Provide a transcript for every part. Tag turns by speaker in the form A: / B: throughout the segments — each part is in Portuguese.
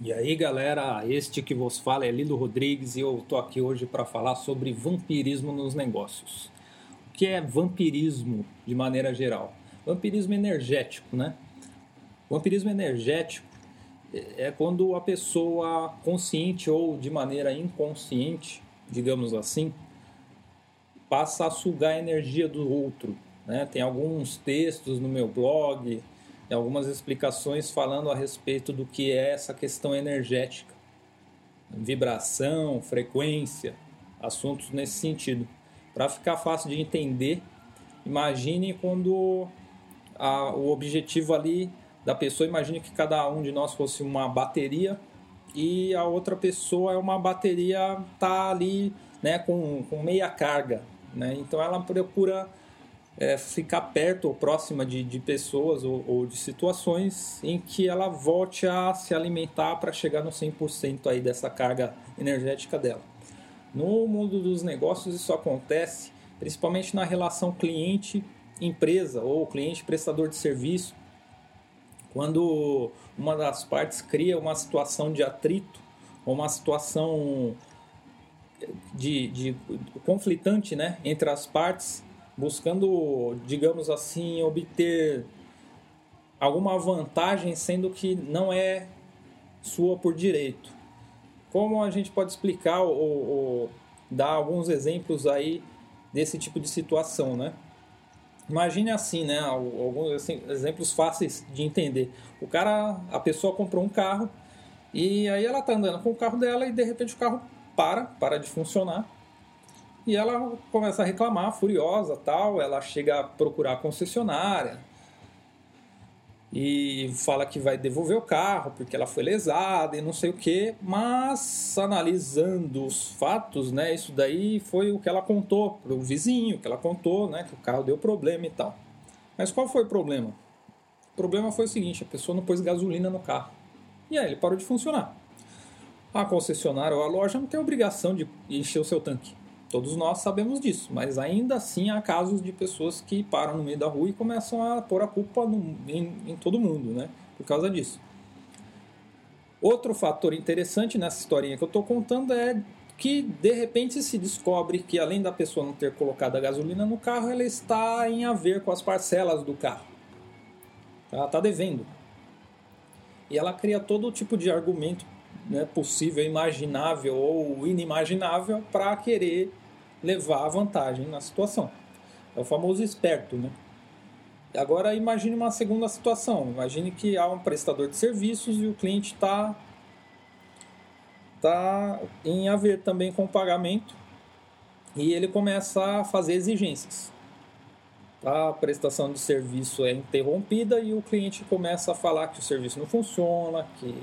A: E aí, galera, este que vos fala é Lilo Rodrigues e eu tô aqui hoje para falar sobre vampirismo nos negócios. O que é vampirismo de maneira geral? Vampirismo energético, né? Vampirismo energético é quando a pessoa consciente ou de maneira inconsciente, digamos assim, passa a sugar a energia do outro. Né? Tem alguns textos no meu blog, algumas explicações falando a respeito do que é essa questão energética, vibração, frequência, assuntos nesse sentido. Para ficar fácil de entender, imagine quando a, o objetivo ali da pessoa, imagine que cada um de nós fosse uma bateria e a outra pessoa é uma bateria tá ali, né, com, com meia carga, né? Então ela procura é, ficar perto ou próxima de, de pessoas ou, ou, de situações em que ela volte a se alimentar para chegar no 100% aí dessa carga energética dela. No mundo dos negócios isso acontece principalmente na relação cliente-empresa ou cliente-prestador de serviço, quando uma das partes cria uma situação de atrito ou uma situação de, de conflitante né, entre as partes buscando, digamos assim, obter alguma vantagem, sendo que não é sua por direito. Como a gente pode explicar ou, ou dar alguns exemplos aí desse tipo de situação, né? Imagine assim, né? Alguns assim, exemplos fáceis de entender. O cara, a pessoa comprou um carro e aí ela tá andando com o carro dela e de repente o carro para, para de funcionar e ela começa a reclamar, furiosa, tal. Ela chega a procurar a concessionária e fala que vai devolver o carro porque ela foi lesada e não sei o que. Mas analisando os fatos, né, isso daí foi o que ela contou para o vizinho, que ela contou, né, que o carro deu problema e tal. Mas qual foi o problema? O problema foi o seguinte: a pessoa não pôs gasolina no carro e aí ele parou de funcionar. A concessionária ou a loja não tem obrigação de encher o seu tanque. Todos nós sabemos disso, mas ainda assim há casos de pessoas que param no meio da rua e começam a pôr a culpa no, em, em todo mundo, né? Por causa disso. Outro fator interessante nessa historinha que eu estou contando é que de repente se descobre que além da pessoa não ter colocado a gasolina no carro, ela está em haver com as parcelas do carro. Ela está devendo. E ela cria todo tipo de argumento né, possível, imaginável ou inimaginável para querer levar a vantagem na situação. É o famoso esperto, né? Agora imagine uma segunda situação. Imagine que há um prestador de serviços e o cliente está tá em haver também com o pagamento e ele começa a fazer exigências. A prestação de serviço é interrompida e o cliente começa a falar que o serviço não funciona, que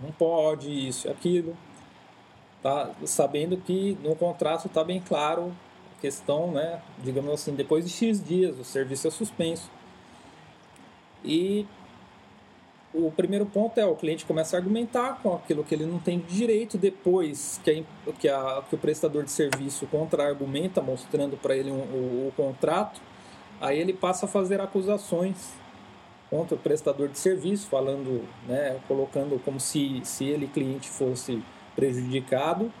A: não pode isso e aquilo, tá? sabendo que no contrato está bem claro a questão, né? digamos assim, depois de X dias o serviço é suspenso. E o primeiro ponto é o cliente começa a argumentar com aquilo que ele não tem direito, depois que, a, que, a, que o prestador de serviço contra-argumenta, mostrando para ele um, o, o contrato, aí ele passa a fazer acusações contra o prestador de serviço, falando, né, colocando como se, se ele, cliente, fosse prejudicado.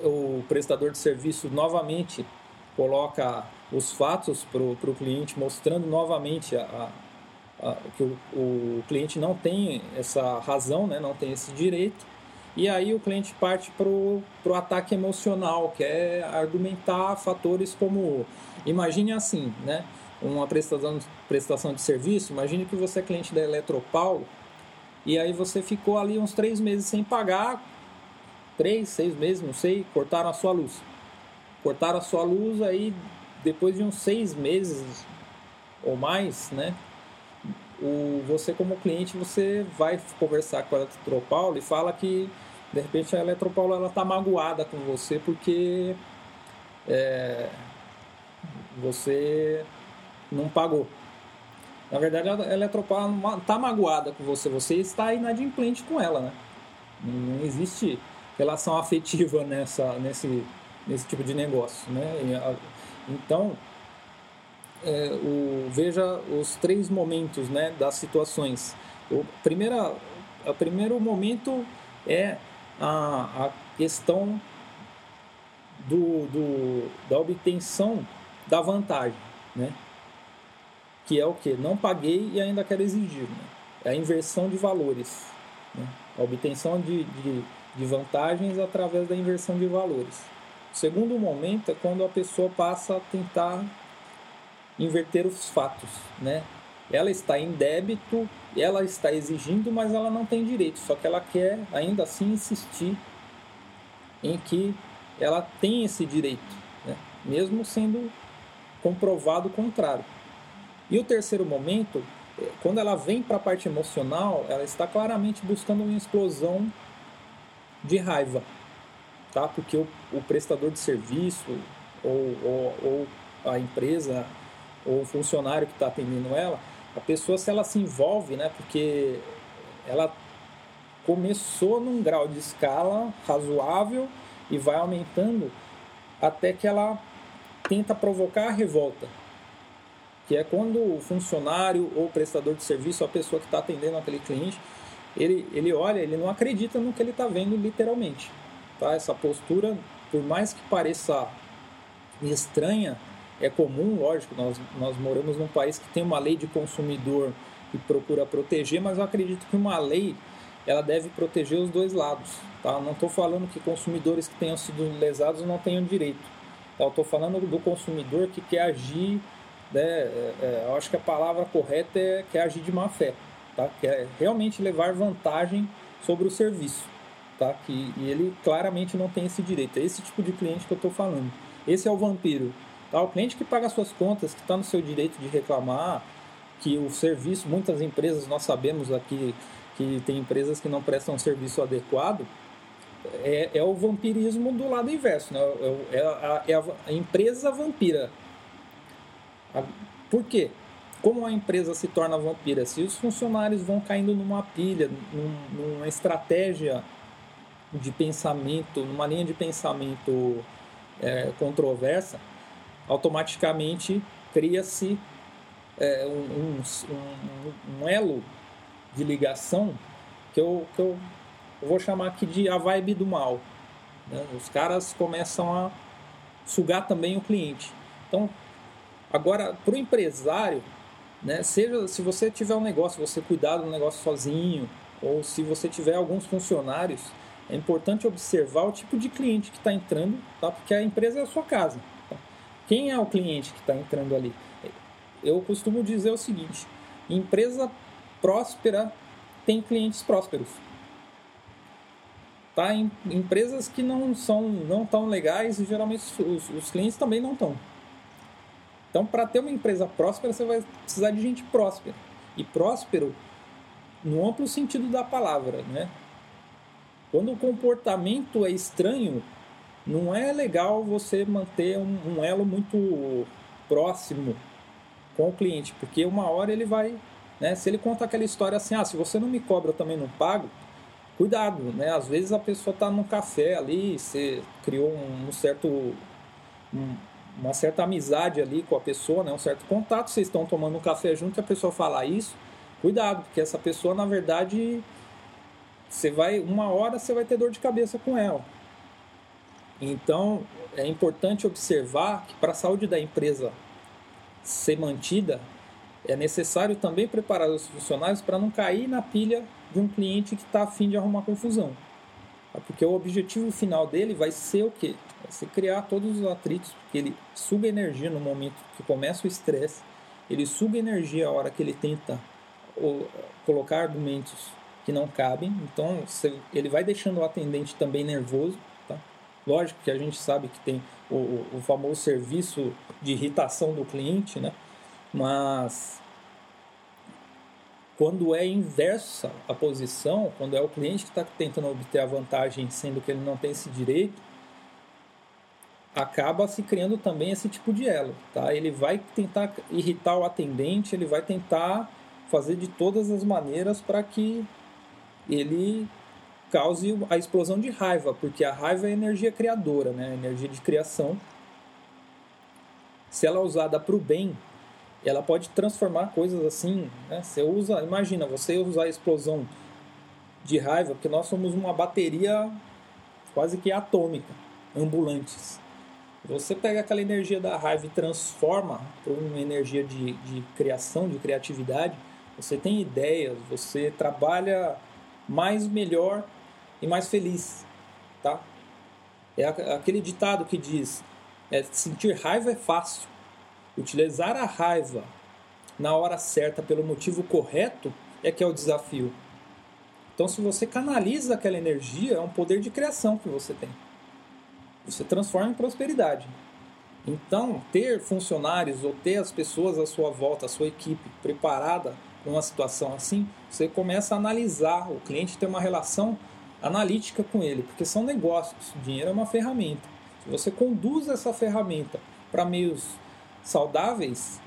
A: O prestador de serviço novamente coloca os fatos para o cliente, mostrando novamente a, a, a, que o, o cliente não tem essa razão, né, não tem esse direito. E aí o cliente parte para o ataque emocional, que é argumentar fatores como, imagine assim, né? uma prestação, prestação de serviço, imagine que você é cliente da Eletropaulo e aí você ficou ali uns três meses sem pagar, três, seis meses, não sei, cortaram a sua luz. Cortaram a sua luz aí depois de uns seis meses ou mais, né? O, você como cliente você vai conversar com a Eletropaulo e fala que de repente a Eletropaulo ela está magoada com você porque é, você não pagou. Na verdade, a Eletropaulo está magoada com você, você está inadimplente com ela, né? Não existe relação afetiva nessa, nesse, nesse tipo de negócio, né? Então, é, o, veja os três momentos né, das situações. O primeira, o primeiro momento é a, a questão do, do, da obtenção da vantagem, né? Que é o que? Não paguei e ainda quero exigir. Né? É a inversão de valores. Né? A obtenção de, de, de vantagens através da inversão de valores. O segundo momento é quando a pessoa passa a tentar inverter os fatos. Né? Ela está em débito, ela está exigindo, mas ela não tem direito. Só que ela quer ainda assim insistir em que ela tem esse direito, né? mesmo sendo comprovado o contrário. E o terceiro momento, é, quando ela vem para a parte emocional, ela está claramente buscando uma explosão de raiva, tá? Porque o, o prestador de serviço ou, ou, ou, a empresa ou o funcionário que está atendendo ela, a pessoa se ela se envolve, né? Porque ela começou num grau de escala razoável e vai aumentando até que ela tenta provocar a revolta, que é quando o funcionário ou prestador de serviço, a pessoa que está atendendo aquele cliente, ele, ele olha, ele não acredita no que ele está vendo literalmente. Tá? Essa postura, por mais que pareça estranha, é comum, lógico, nós, nós moramos num país que tem uma lei de consumidor que procura proteger, mas eu acredito que uma lei ela deve proteger os dois lados. Tá? Não estou falando que consumidores que tenham sido lesados não tenham direito. Tá? Eu estou falando do consumidor que quer agir né, é, é, eu acho que a palavra correta é que é agir de má fé, tá? que é realmente levar vantagem sobre o serviço. Tá? Que, e ele claramente não tem esse direito. É esse tipo de cliente que eu estou falando. Esse é o vampiro. Tá? O cliente que paga suas contas, que está no seu direito de reclamar, que o serviço, muitas empresas, nós sabemos aqui que tem empresas que não prestam um serviço adequado, é, é o vampirismo do lado inverso. Né? É, é, a, é a empresa vampira por quê? Como a empresa se torna vampira? Se os funcionários vão caindo numa pilha, numa estratégia de pensamento, numa linha de pensamento é, controversa, automaticamente cria-se é, um, um, um, elo de ligação que eu, que eu, vou chamar aqui de a vibe do mal. Né? Os caras começam a sugar também o cliente. Então, Agora, para o empresário, né, seja se você tiver um negócio, você cuidar do negócio sozinho, ou se você tiver alguns funcionários, é importante observar o tipo de cliente que está entrando, tá? porque a empresa é a sua casa. Tá? Quem é o cliente que está entrando ali? Eu costumo dizer o seguinte: empresa próspera tem clientes prósperos. Tá? Em, empresas que não são não tão legais, geralmente os, os clientes também não estão. Então, para ter uma empresa próspera, você vai precisar de gente próspera. E próspero no amplo sentido da palavra, né? Quando o comportamento é estranho, não é legal você manter um, um elo muito próximo com o cliente, porque uma hora ele vai, né? Se ele conta aquela história assim, ah, se você não me cobra, eu também não pago. Cuidado, né? Às vezes a pessoa está num café ali, você criou um, um certo um, uma certa amizade ali com a pessoa, né? um certo contato, vocês estão tomando um café junto e a pessoa falar isso, cuidado, porque essa pessoa, na verdade, você vai, uma hora você vai ter dor de cabeça com ela. Então, é importante observar que para a saúde da empresa ser mantida, é necessário também preparar os funcionários para não cair na pilha de um cliente que está afim de arrumar confusão. Porque o objetivo final dele vai ser o quê? Vai ser criar todos os atritos, porque ele suga energia no momento que começa o estresse, ele suga energia a hora que ele tenta colocar argumentos que não cabem, então ele vai deixando o atendente também nervoso. Tá? Lógico que a gente sabe que tem o, o famoso serviço de irritação do cliente, né? mas quando é inversa a posição, quando é o cliente que está tentando obter a vantagem, sendo que ele não tem esse direito, acaba se criando também esse tipo de elo, tá? Ele vai tentar irritar o atendente, ele vai tentar fazer de todas as maneiras para que ele cause a explosão de raiva, porque a raiva é energia criadora, né? Energia de criação. Se ela é usada para o bem, ela pode transformar coisas assim, né? Você usa, imagina, você usar a explosão de raiva, porque nós somos uma bateria quase que atômica, ambulantes. Você pega aquela energia da raiva e transforma por uma energia de, de criação, de criatividade, você tem ideias, você trabalha mais, melhor e mais feliz, tá? É aquele ditado que diz: é, sentir raiva é fácil, utilizar a raiva na hora certa pelo motivo correto é que é o desafio. Então, se você canaliza aquela energia, é um poder de criação que você tem. Você transforma em prosperidade. Então, ter funcionários ou ter as pessoas à sua volta, a sua equipe preparada para uma situação assim, você começa a analisar. O cliente tem uma relação analítica com ele, porque são negócios. O dinheiro é uma ferramenta. Se você conduz essa ferramenta para meios saudáveis,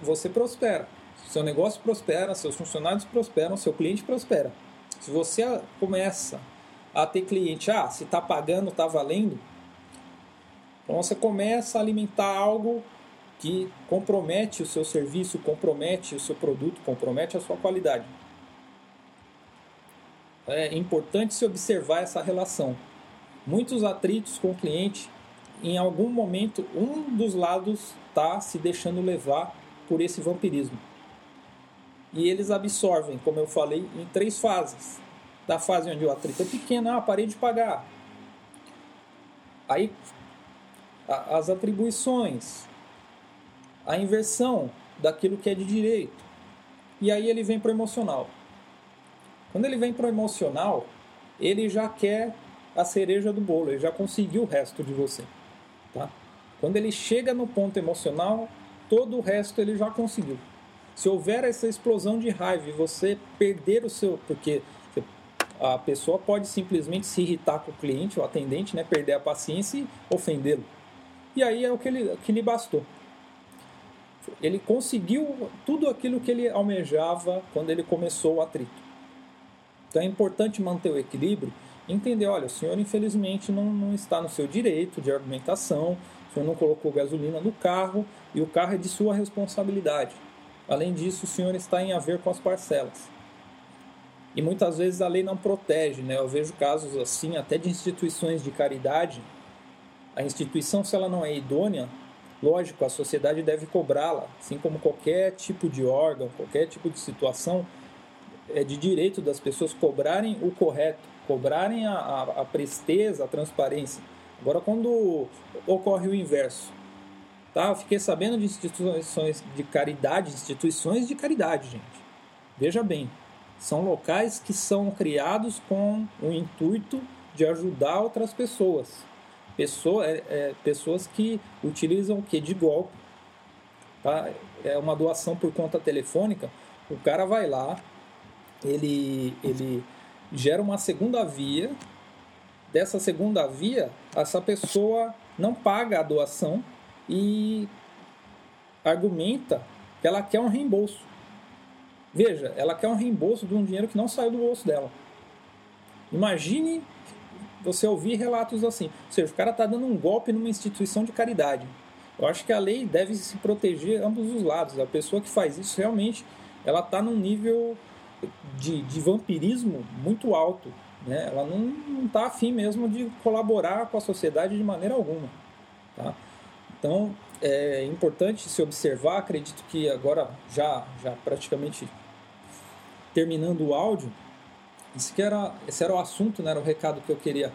A: você prospera. Seu negócio prospera, seus funcionários prosperam, seu cliente prospera. Se você começa a ter cliente, ah, se está pagando, está valendo, então você começa a alimentar algo que compromete o seu serviço, compromete o seu produto, compromete a sua qualidade. É importante se observar essa relação. Muitos atritos com o cliente, em algum momento, um dos lados está se deixando levar por esse vampirismo. E eles absorvem, como eu falei, em três fases. Da fase onde o atrito é pequeno, ah, parei de pagar. Aí as atribuições, a inversão daquilo que é de direito. E aí ele vem para o emocional. Quando ele vem para o emocional, ele já quer a cereja do bolo, ele já conseguiu o resto de você. Tá? Quando ele chega no ponto emocional, todo o resto ele já conseguiu. Se houver essa explosão de raiva e você perder o seu. Porque a pessoa pode simplesmente se irritar com o cliente, o atendente, né, perder a paciência e ofendê-lo. E aí é o que, ele, que lhe bastou. Ele conseguiu tudo aquilo que ele almejava quando ele começou o atrito. Então é importante manter o equilíbrio entender, olha, o senhor infelizmente não, não está no seu direito de argumentação, o senhor não colocou gasolina no carro e o carro é de sua responsabilidade. Além disso, o senhor está em haver com as parcelas. E muitas vezes a lei não protege, né? Eu vejo casos assim, até de instituições de caridade. A instituição, se ela não é idônea, lógico, a sociedade deve cobrá-la, assim como qualquer tipo de órgão, qualquer tipo de situação, é de direito das pessoas cobrarem o correto, cobrarem a, a, a presteza, a transparência. Agora, quando ocorre o inverso, tá? Eu fiquei sabendo de instituições de caridade, instituições de caridade, gente. Veja bem, são locais que são criados com o intuito de ajudar outras pessoas. Pessoa, é, é, pessoas que utilizam o que? De golpe. Tá? É uma doação por conta telefônica. O cara vai lá, ele, ele gera uma segunda via. Dessa segunda via, essa pessoa não paga a doação e argumenta que ela quer um reembolso. Veja, ela quer um reembolso de um dinheiro que não saiu do bolso dela. Imagine você ouvir relatos assim. Ou seja, o cara está dando um golpe numa instituição de caridade. Eu acho que a lei deve se proteger ambos os lados. A pessoa que faz isso realmente ela está num nível de, de vampirismo muito alto. Né? Ela não está afim mesmo de colaborar com a sociedade de maneira alguma. Tá? Então é importante se observar. Acredito que agora, já, já praticamente terminando o áudio, esse, que era, esse era o assunto, né? era o recado que eu queria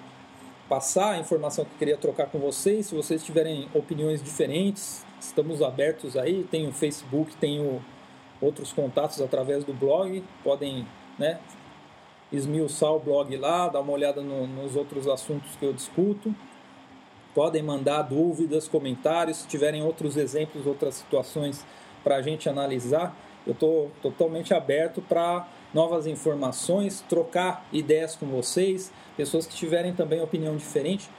A: passar, a informação que eu queria trocar com vocês. Se vocês tiverem opiniões diferentes, estamos abertos aí. Tem o Facebook, tem o outros contatos através do blog, podem né, esmiuçar o blog lá, dar uma olhada no, nos outros assuntos que eu discuto. Podem mandar dúvidas, comentários, se tiverem outros exemplos, outras situações para a gente analisar. Eu estou totalmente aberto para novas informações, trocar ideias com vocês, pessoas que tiverem também opinião diferente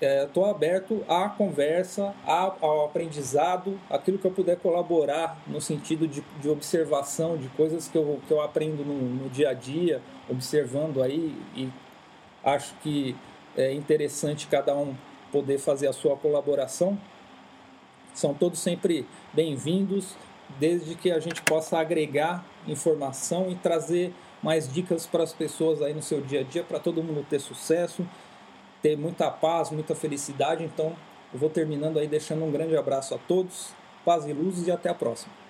A: estou é, aberto à conversa, ao aprendizado, aquilo que eu puder colaborar no sentido de, de observação de coisas que eu, que eu aprendo no, no, dia a dia, observando aí e acho que é interessante cada um poder fazer a sua colaboração. São todos sempre bem-vindos, desde que a gente possa agregar informação e trazer mais dicas para as pessoas aí no seu dia a dia, para todo mundo ter sucesso, ter muita paz, muita felicidade. Então, eu vou terminando aí deixando um grande abraço a todos, paz e luz e até a próxima.